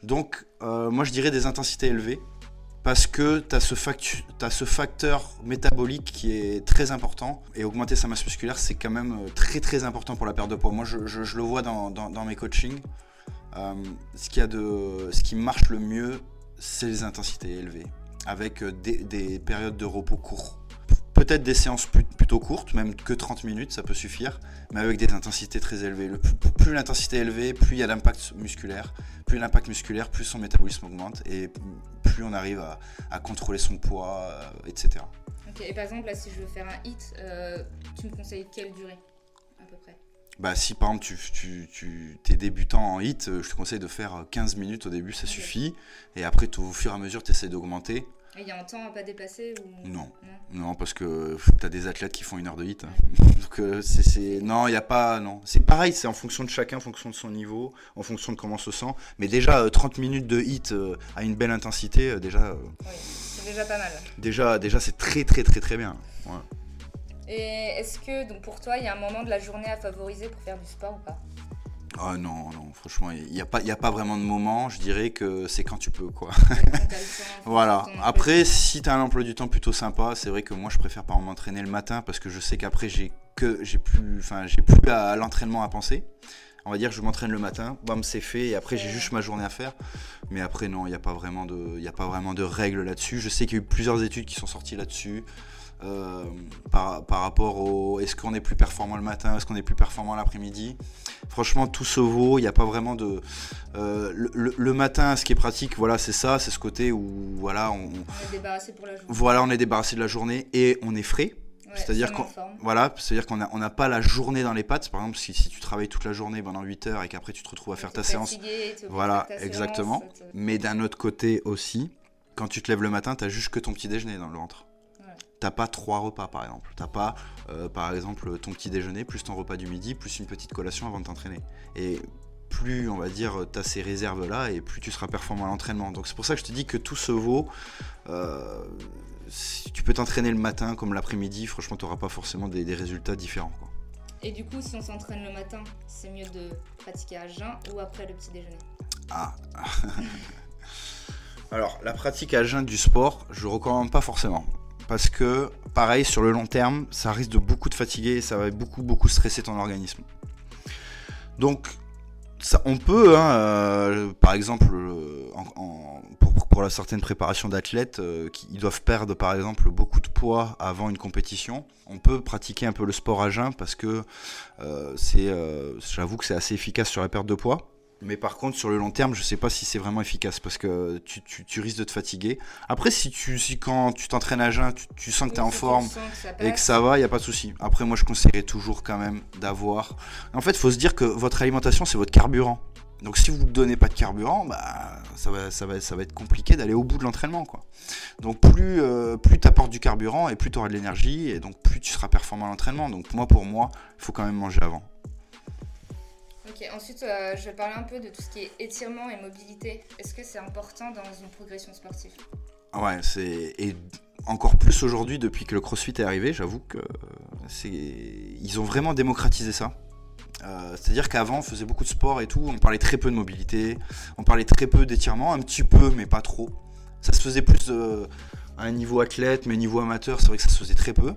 Donc euh, moi je dirais des intensités élevées parce que tu as, ce facteur métabolique qui est très important et augmenter sa masse musculaire c'est quand même euh, très très important pour la perte de poids. Moi je, le vois dans, dans mes coachings. Euh, ce, qui a de, ce qui marche le mieux, c'est les intensités élevées, avec euh, des, périodes de repos courts. Peut-être des séances plutôt courtes, même que 30 minutes, ça peut suffire, mais avec des intensités très élevées. plus, l'intensité est élevée, plus il y a l'impact musculaire. Plus l'impact musculaire, plus son métabolisme augmente et plus on arrive à, contrôler son poids, euh, etc. Et par exemple, si je veux faire un hit, tu me conseilles quelle durée? Bah, si par exemple tu, tu, es débutant en hit, euh, je te conseille de faire 15 minutes au début, ça suffit. Et après, au fur et à mesure, tu essaies d'augmenter. Il y a un temps à pas dépasser non. non. parce que tu as des athlètes qui font une heure de hit. Donc, euh, c'est, Non, il n'y a pas. Non. C'est pareil, c'est en fonction de chacun, en fonction de son niveau, en fonction de comment on se sent. Mais déjà, 30 euh, minutes de hit à une belle intensité, déjà. oui, c'est déjà pas mal. Déjà, déjà c'est très, très, très, très bien. Et est-ce que donc pour toi, il y a un moment de la journée à favoriser pour faire du sport ou pas? Ah non, non, franchement, il n'y a, pas, a pas vraiment de moment. Je dirais que c'est quand tu peux, quoi. voilà. Après, si tu as un emploi du temps plutôt sympa, c'est vrai que moi, je préfère par m'entraîner le matin parce que je sais qu'après, j'ai que j'ai plus, enfin, j'ai plus à l'entraînement à penser. On va dire que je m'entraîne le matin, bam, c'est fait, et après, j'ai juste ma journée à faire. Mais après, non, il n'y a pas vraiment de, il a pas vraiment de règles là-dessus. Je sais qu'il y a eu plusieurs études qui sont sorties là-dessus. Euh, par, rapport au est-ce qu'on est plus performant le matin, est-ce qu'on est plus performant l'après-midi. Franchement, tout se vaut, il n'y a pas vraiment de. Euh, le, matin, ce qui est pratique, voilà, c'est ça, c'est ce côté où voilà, on, est débarrassé pour la journée. Voilà, on est débarrassé de la journée et on est frais. c'est-à-dire qu'on voilà, c'est-à-dire qu'on n'a pas la journée dans les pattes. Par exemple, si, tu travailles toute la journée pendant 8 heures et qu'après tu te retrouves à faire ta séance. Voilà, exactement. Mais d'un autre côté aussi, quand tu te lèves le matin, tu n'as juste que ton petit déjeuner dans le ventre t'as pas trois repas par exemple. T'as pas euh, par exemple ton petit déjeuner plus ton repas du midi plus une petite collation avant de t'entraîner. Et plus on va dire tu as ces réserves là et plus tu seras performant à l'entraînement. Donc c'est pour ça que je te dis que tout se vaut. Euh, si tu peux t'entraîner le matin comme l'après-midi, franchement tu n'auras pas forcément des, résultats différents. Et du coup, si on s'entraîne le matin, c'est mieux de pratiquer à jeun ou après le petit déjeuner? Ah Alors, la pratique à jeun du sport, je recommande pas forcément parce que, pareil, sur le long terme, ça risque de beaucoup te fatiguer et ça va beaucoup, beaucoup stresser ton organisme. Donc, on peut, hein, euh, par exemple, euh, pour, la certaine préparation d'athlètes euh, qui doivent perdre, par exemple, beaucoup de poids avant une compétition, on peut pratiquer un peu le sport à jeun parce que c'est, j'avoue que c'est assez efficace sur la perte de poids. Mais par contre, sur le long terme, je sais pas si c'est vraiment efficace parce que tu, risques de te fatiguer. Après, si, tu, si quand tu t'entraînes à jeun, tu, sens que tu es en forme et que ça va, il n'y a pas de souci. Après, moi, je conseillerais toujours quand même d'avoir. En fait, il faut se dire que votre alimentation, c'est votre carburant. Donc, si vous ne donnez pas de carburant, bah, ça, va, ça, va, ça va être compliqué d'aller au bout de l'entraînement. Quoi. Donc, plus, euh, plus tu apportes du carburant et plus tu auras de l'énergie et donc plus tu seras performant à l'entraînement. Donc, moi, pour moi, il faut quand même manger avant. Ok, ensuite euh, je vais parler un peu de tout ce qui est étirement et mobilité. Est-ce que c'est important dans une progression sportive? Ouais, c'est et encore plus aujourd'hui depuis que le CrossFit est arrivé. J'avoue que c'est ils ont vraiment démocratisé ça. Euh, c'est-à-dire qu'avant, on faisait beaucoup de sport et tout, on parlait très peu de mobilité, on parlait très peu d'étirement, un petit peu, mais pas trop. Ça se faisait plus euh, à un niveau athlète, mais niveau amateur, c'est vrai que ça se faisait très peu.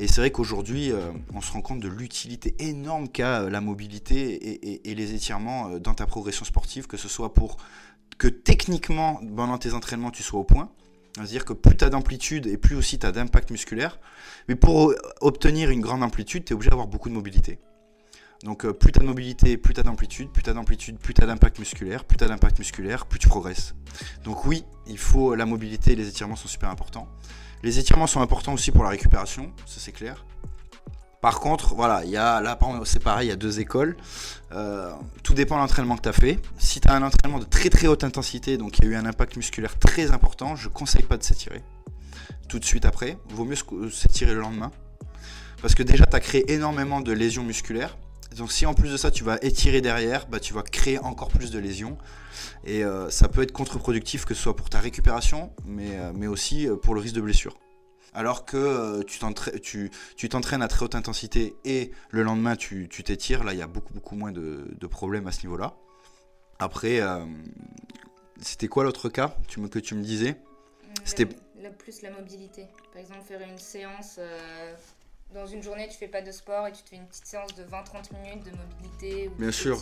Et c'est vrai qu'aujourd'hui, euh, on se rend compte de l'utilité énorme qu'a euh, la mobilité et, les étirements euh, dans ta progression sportive, que ce soit pour que techniquement, pendant tes entraînements, tu sois au point, C'est-à-dire que plus tu as d'amplitude et plus aussi tu as d'impact musculaire. Mais pour obtenir une grande amplitude, tu es obligé d'avoir beaucoup de mobilité. Donc plus tu as de mobilité, plus tu as d'amplitude, plus tu as d'amplitude, plus tu as d'impact musculaire, plus tu as d'impact musculaire, plus tu progresses. Donc oui, il faut la mobilité et les étirements sont super importants. Les étirements sont importants aussi pour la récupération, ça c'est clair. Par contre, voilà, il y a là c'est pareil, il y a deux écoles. Euh, tout dépend de l'entraînement que tu as fait. Si tu as un entraînement de très très haute intensité, donc il y a eu un impact musculaire très important, je ne conseille pas de s'étirer tout de suite après. Vaut mieux s'étirer le lendemain. Parce que déjà, tu as créé énormément de lésions musculaires. Donc si en plus de ça, tu vas étirer derrière, bah, tu vas créer encore plus de lésions. Et euh, ça peut être contre-productif, que ce soit pour ta récupération, mais, euh, mais aussi pour le risque de blessure alors que euh, tu t'entraînes à très haute intensité et le lendemain tu t'étires, là il y a beaucoup beaucoup moins de, problèmes à ce niveau-là. Après, euh, c'était quoi l'autre cas que tu me disais? Euh, C'était plus la mobilité. Par exemple, faire une séance dans une journée, tu fais pas de sport et tu te fais une petite séance de 20-30 minutes de mobilité. Bien sûr,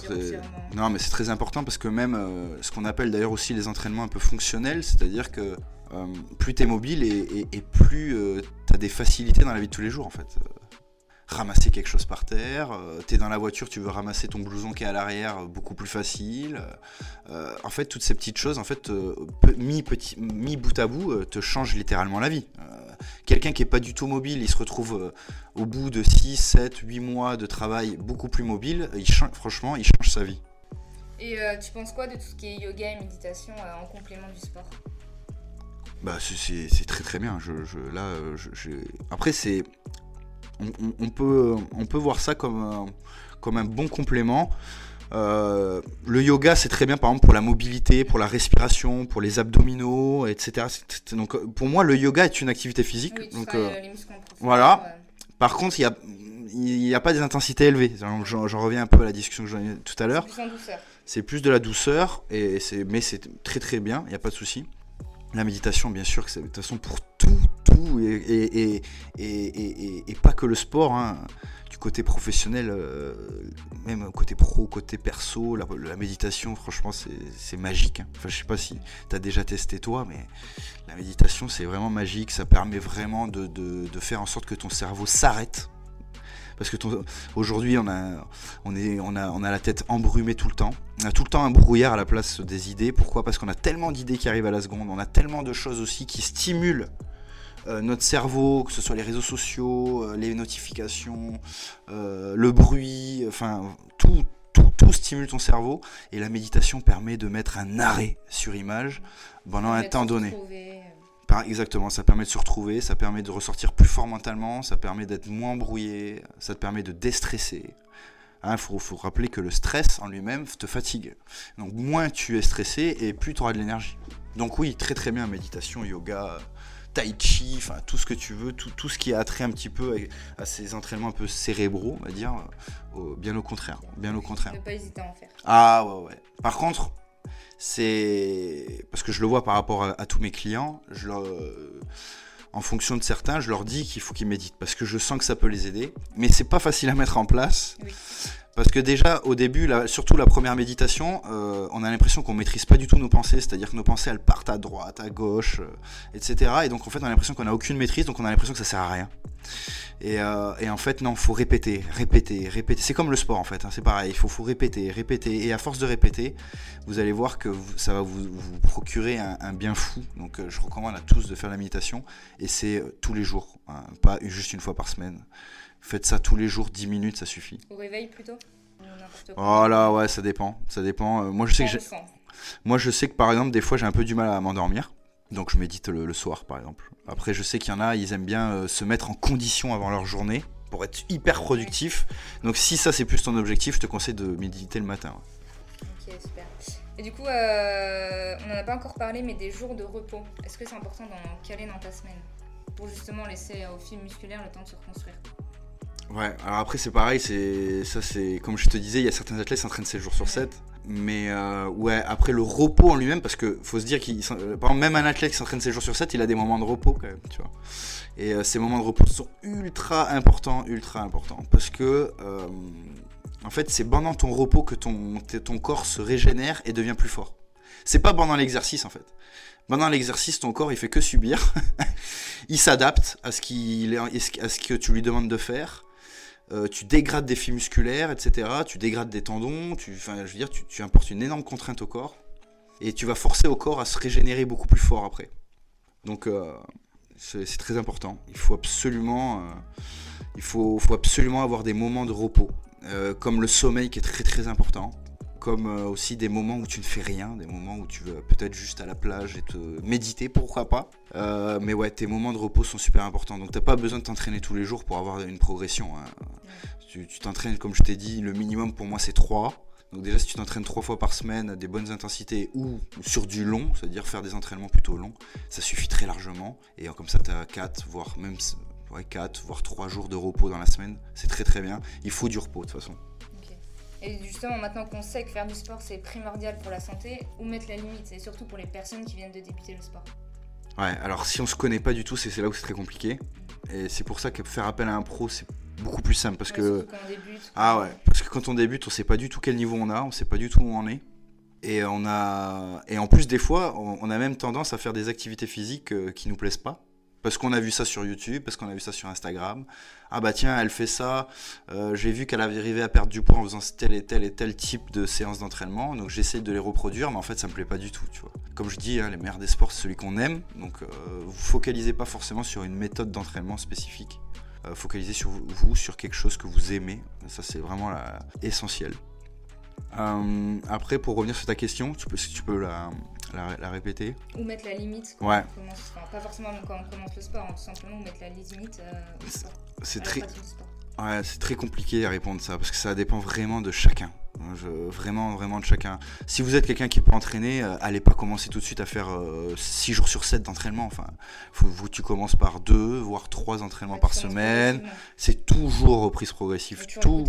non, mais c'est très important parce que même ce qu'on appelle d'ailleurs aussi les entraînements un peu fonctionnels, c'est-à-dire que euh, plus tu es mobile et, plus euh, tu as des facilités dans la vie de tous les jours en fait euh, ramasser quelque chose par terre, tu es dans la voiture, tu veux ramasser ton blouson qui est à l'arrière, beaucoup plus facile. en fait, toutes ces petites choses, en fait, mis, petit, mis bout à bout, te changent littéralement la vie. Quelqu'un qui est pas du tout mobile, il se retrouve au bout de 6, 7, 8 mois de travail beaucoup plus mobile, il franchement, il change sa vie. Et tu penses quoi de tout ce qui est yoga et méditation en complément du sport? Bah, c'est très très bien. Je, là, euh, Après, c'est. On, peut, on peut voir ça comme un, comme un bon complément. Euh, le yoga, c'est très bien, par exemple, pour la mobilité, pour la respiration, pour les abdominaux, etc. Donc, pour moi, le yoga est une activité physique. donc, euh, voilà. Par contre, il n'y a, il a pas des intensités élevées. J'en reviens un peu à la discussion que j'en ai tout à l'heure. C'est plus de la douceur, et mais c'est très très bien, il n'y a pas de souci. La méditation, bien sûr, c'est de toute façon pour tout, et, pas que le sport, hein. du côté professionnel, euh, même côté pro, côté perso, la, méditation, franchement, c'est magique. Hein. Enfin, je sais pas si tu as déjà testé toi, mais la méditation, c'est vraiment magique. Ça permet vraiment de, faire en sorte que ton cerveau s'arrête parce que aujourd'hui on a la tête embrumée tout le temps. On a tout le temps un brouillard à la place des idées. Pourquoi? Parce qu'on a tellement d'idées qui arrivent à la seconde, on a tellement de choses aussi qui stimulent euh, notre cerveau, que ce soit les réseaux sociaux, euh, les notifications, euh, le bruit, enfin tout, tout, tout, stimule ton cerveau et la méditation permet de mettre un arrêt sur image pendant un temps donné exactement, ça permet de se retrouver, ça permet de ressortir plus fort mentalement, ça permet d'être moins brouillé, ça te permet de déstresser. Il hein, faut, rappeler que le stress en lui-même te fatigue. Donc moins tu es stressé et plus tu auras de l'énergie. Donc oui, très très bien, méditation, yoga, tai chi, enfin tout ce que tu veux, tout, tout, ce qui a trait un petit peu à, ces entraînements un peu cérébraux, on va dire, bien au contraire. Bien au contraire. Ne pas hésiter à en faire. Ah ouais ouais. Par contre, c'est parce que je le vois par rapport à, tous mes clients, je en fonction de certains, je leur dis qu'il faut qu'ils méditent parce que je sens que ça peut les aider, mais c'est pas facile à mettre en place. Parce que déjà, au début, surtout la première méditation, euh, on a l'impression qu'on maîtrise pas du tout nos pensées, c'est-à-dire que nos pensées, elles partent à droite, à gauche, euh, etc. Et donc, en fait, on a l'impression qu'on n'a aucune maîtrise, donc on a l'impression que ça sert à rien. Et, euh, en fait, non, faut répéter, répéter, répéter. C'est comme le sport, en fait, hein, c'est pareil, il faut, faut répéter, répéter. Et à force de répéter, vous allez voir que ça va vous, procurer un, bien fou. Donc, je recommande à tous de faire la méditation, et c'est tous les jours, hein, pas juste une fois par semaine. Faites ça tous les jours, 10 minutes, ça suffit. Au réveil plutôt Oh là, ouais, ça dépend. Ça dépend. Euh, moi, je sais que moi, je sais que par exemple, des fois, j'ai un peu du mal à m'endormir. Donc, je médite le, soir, par exemple. Après, je sais qu'il y en a, ils aiment bien euh, se mettre en condition avant leur journée pour être hyper productif. Donc, si ça, c'est plus ton objectif, je te conseille de méditer le matin. Ok, super. Et du coup, euh, on n'en a pas encore parlé, mais des jours de repos. Est-ce que c'est important d'en caler dans ta semaine Pour justement laisser au fil musculaire le temps de se reconstruire? Ouais, alors après c'est pareil, c'est ça c'est comme je te disais, il y a certains athlètes qui s'entraînent 7 jours sur 7. Mais euh, ouais, après le repos en lui-même, parce que faut se dire qu'il. Euh, par exemple, même un athlète qui s'entraîne 7 jours sur 7, il a des moments de repos quand même, tu vois. Et euh, ces moments de repos sont ultra importants, ultra importants. Parce que, en fait, c'est pendant ton repos que ton, ton corps se régénère et devient plus fort. C'est pas pendant l'exercice en fait. Pendant l'exercice, ton corps il fait que subir. il s'adapte à ce qu'il à ce que tu lui demandes de faire. Euh, tu dégrades des fibres musculaires, etc. Tu dégrades des tendons. Tu, je veux dire, tu, importes une énorme contrainte au corps et tu vas forcer au corps à se régénérer beaucoup plus fort après. Donc euh, c'est très important. Il faut absolument, euh, faut, absolument avoir des moments de repos, comme le sommeil qui est très très important comme aussi des moments où tu ne fais rien, des moments où tu veux peut-être juste à la plage et te méditer, pourquoi pas. mais ouais, tes moments de repos sont super importants. Donc t'as pas besoin de t'entraîner tous les jours pour avoir une progression. Hein. Tu t'entraînes, comme je t'ai dit, le minimum pour moi c'est 3. Donc déjà si tu t'entraînes 3 fois par semaine à des bonnes intensités ou sur du long, c'est-à-dire faire des entraînements plutôt longs, ça suffit très largement. Et comme ça tu as 4, voire même 4, voire 3 jours de repos dans la semaine. C'est très très bien. Il faut du repos de toute façon. Et justement, maintenant qu'on sait que faire du sport c'est primordial pour la santé, où mettre la limite Et surtout pour les personnes qui viennent de débuter le sport. Ouais, alors si on se connaît pas du tout, c'est là où c'est très compliqué. Et c'est pour ça que faire appel à un pro, c'est beaucoup plus simple. Parce que. Quand on débute, ah ouais, parce que quand on débute, on sait pas du tout quel niveau on a, on sait pas du tout où on est. Et, on a... et en plus, des fois, on a même tendance à faire des activités physiques euh, qui nous plaisent pas. Parce qu'on a vu ça sur YouTube, parce qu'on a vu ça sur Instagram. Ah bah tiens, elle fait ça. Euh, j'ai vu qu'elle avait arrivé à perdre du poids en faisant tel et tel et tel type de séances d'entraînement. Donc j'essaie de les reproduire, mais en fait ça me plaît pas du tout. Comme je dis, hein, les meilleurs des sports, c'est celui qu'on aime. Donc euh, vous focalisez pas forcément sur une méthode d'entraînement spécifique. Euh, focalisez sur vous, sur quelque chose que vous aimez. Ça c'est vraiment essentiel. Après, pour revenir sur ta question, tu peux, si tu peux la, la, répéter. Ou mettre la limite. ouais. pas forcément quand on commence le sport, hein, tout simplement, ou mettre la limite euh, C'est très... Ouais, c'est très compliqué à répondre ça, parce que ça dépend vraiment de chacun. vraiment, vraiment de chacun. Si vous êtes quelqu'un qui peut entraîner, euh, allez pas commencer tout de suite à faire 6 euh, jours sur 7 d'entraînement. Enfin, faut, tu commences par 2, voire 3 entraînements par semaine. C'est toujours reprise progressive. Tout,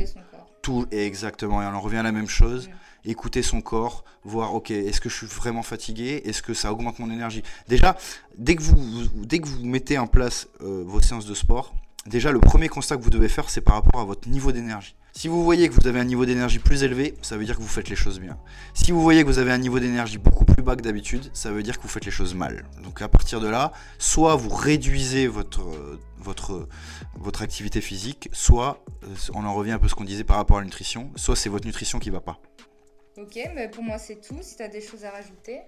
tout, exactement. Et on en revient à la même chose écouter son corps, voir, ok, est-ce que je suis vraiment fatigué Est-ce que ça augmente mon énergie? Déjà, dès que vous, dès que vous mettez en place euh, vos séances de sport, déjà le premier constat que vous devez faire, c'est par rapport à votre niveau d'énergie. Si vous voyez que vous avez un niveau d'énergie plus élevé, ça veut dire que vous faites les choses bien. Si vous voyez que vous avez un niveau d'énergie beaucoup plus bas que d'habitude, ça veut dire que vous faites les choses mal. Donc à partir de là, soit vous réduisez votre, votre, votre activité physique, soit, euh, on en revient un peu à ce qu'on disait par rapport à la nutrition, soit c'est votre nutrition qui va pas. Ok, mais pour moi c'est tout. Si tu as des choses à rajouter.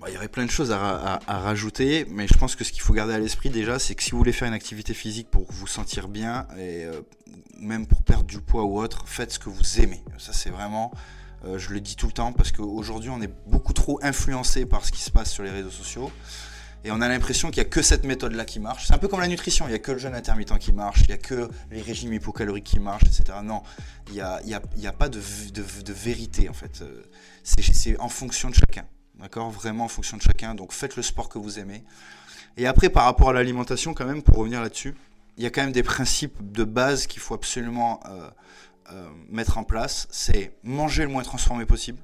Bah, il y aurait plein de choses à, rajouter, mais je pense que ce qu'il faut garder à l'esprit déjà, c'est que si vous voulez faire une activité physique pour vous sentir bien, et euh, même pour perdre du poids ou autre, faites ce que vous aimez. Ça c'est vraiment, euh, je le dis tout le temps, parce qu'aujourd'hui on est beaucoup trop influencé par ce qui se passe sur les réseaux sociaux. Et on a l'impression qu'il n'y a que cette méthode-là qui marche. C'est un peu comme la nutrition, il n'y a que le jeûne intermittent qui marche, il n'y a que les régimes hypocaloriques qui marchent, etc. Non, il n'y a, pas de, vérité en fait. Euh, c'est en fonction de chacun. D'accord Vraiment en fonction de chacun. Donc faites le sport que vous aimez. Et après, par rapport à l'alimentation, quand même, pour revenir là-dessus, il y a quand même des principes de base qu'il faut absolument euh, euh, mettre en place. C'est manger le moins transformé possible.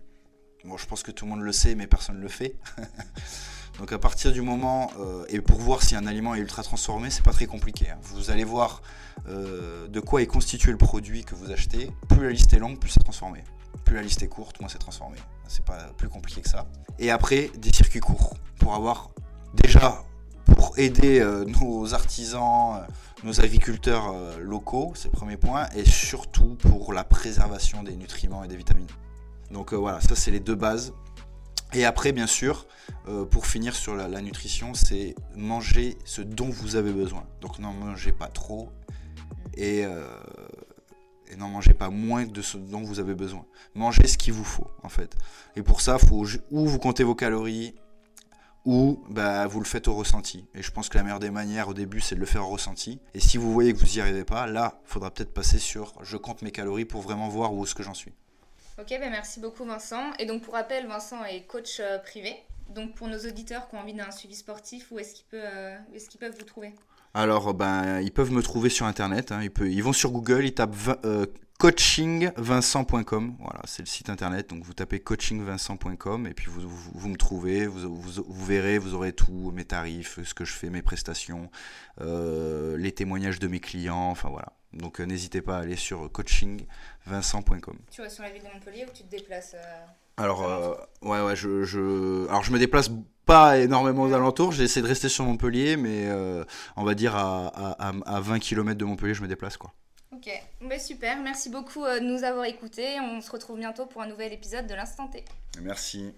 Bon, je pense que tout le monde le sait, mais personne ne le fait. Donc à partir du moment, euh, et pour voir si un aliment est ultra transformé, c'est pas très compliqué. Hein. Vous allez voir de quoi est constitué le produit que vous achetez. Plus la liste est longue, plus c'est transformé. Plus la liste est courte, moins c'est transformé. C'est pas plus compliqué que ça. Et après, des circuits courts pour avoir déjà pour aider euh, nos artisans, nos agriculteurs locaux, c'est le premier point, et surtout pour la préservation des nutriments et des vitamines. Donc voilà, ça c'est les deux bases. Et après, bien sûr, euh, pour finir sur la, nutrition, c'est manger ce dont vous avez besoin. Donc n'en mangez pas trop et, euh, n'en mangez pas moins de ce dont vous avez besoin. Mangez ce qu'il vous faut, en fait. Et pour ça, faut ou vous comptez vos calories, ou bah, vous le faites au ressenti. Et je pense que la meilleure des manières au début, c'est de le faire au ressenti. Et si vous voyez que vous n'y arrivez pas, là, il faudra peut-être passer sur je compte mes calories pour vraiment voir où est-ce que j'en suis. Ok, ben merci beaucoup Vincent. Et donc pour rappel, Vincent est coach euh, privé. Donc pour nos auditeurs qui ont envie d'un suivi sportif, où est-ce qu'ils peuvent, euh, est qu'ils peuvent vous trouver? Alors ben ils peuvent me trouver sur internet. Hein. Ils, peuvent, ils, vont sur Google, ils tapent euh, coachingvincent.com. Voilà, c'est le site internet. Donc vous tapez coachingvincent.com et puis vous, vous, me trouvez, vous, vous, verrez, vous aurez tout, mes tarifs, ce que je fais, mes prestations, les témoignages de mes clients. Enfin voilà. Donc n'hésitez pas à aller sur coachingvincent.com. Tu vas sur la ville de Montpellier ou tu te déplaces Alors, ouais, ouais, je, je, alors je me déplace pas énormément aux alentours. J'essaie de rester sur Montpellier, mais on va dire à, à, à 20 km de Montpellier, je me déplace quoi. Ok, bah, super, merci beaucoup de nous avoir écoutés. On se retrouve bientôt pour un nouvel épisode de l'Instant T. Merci.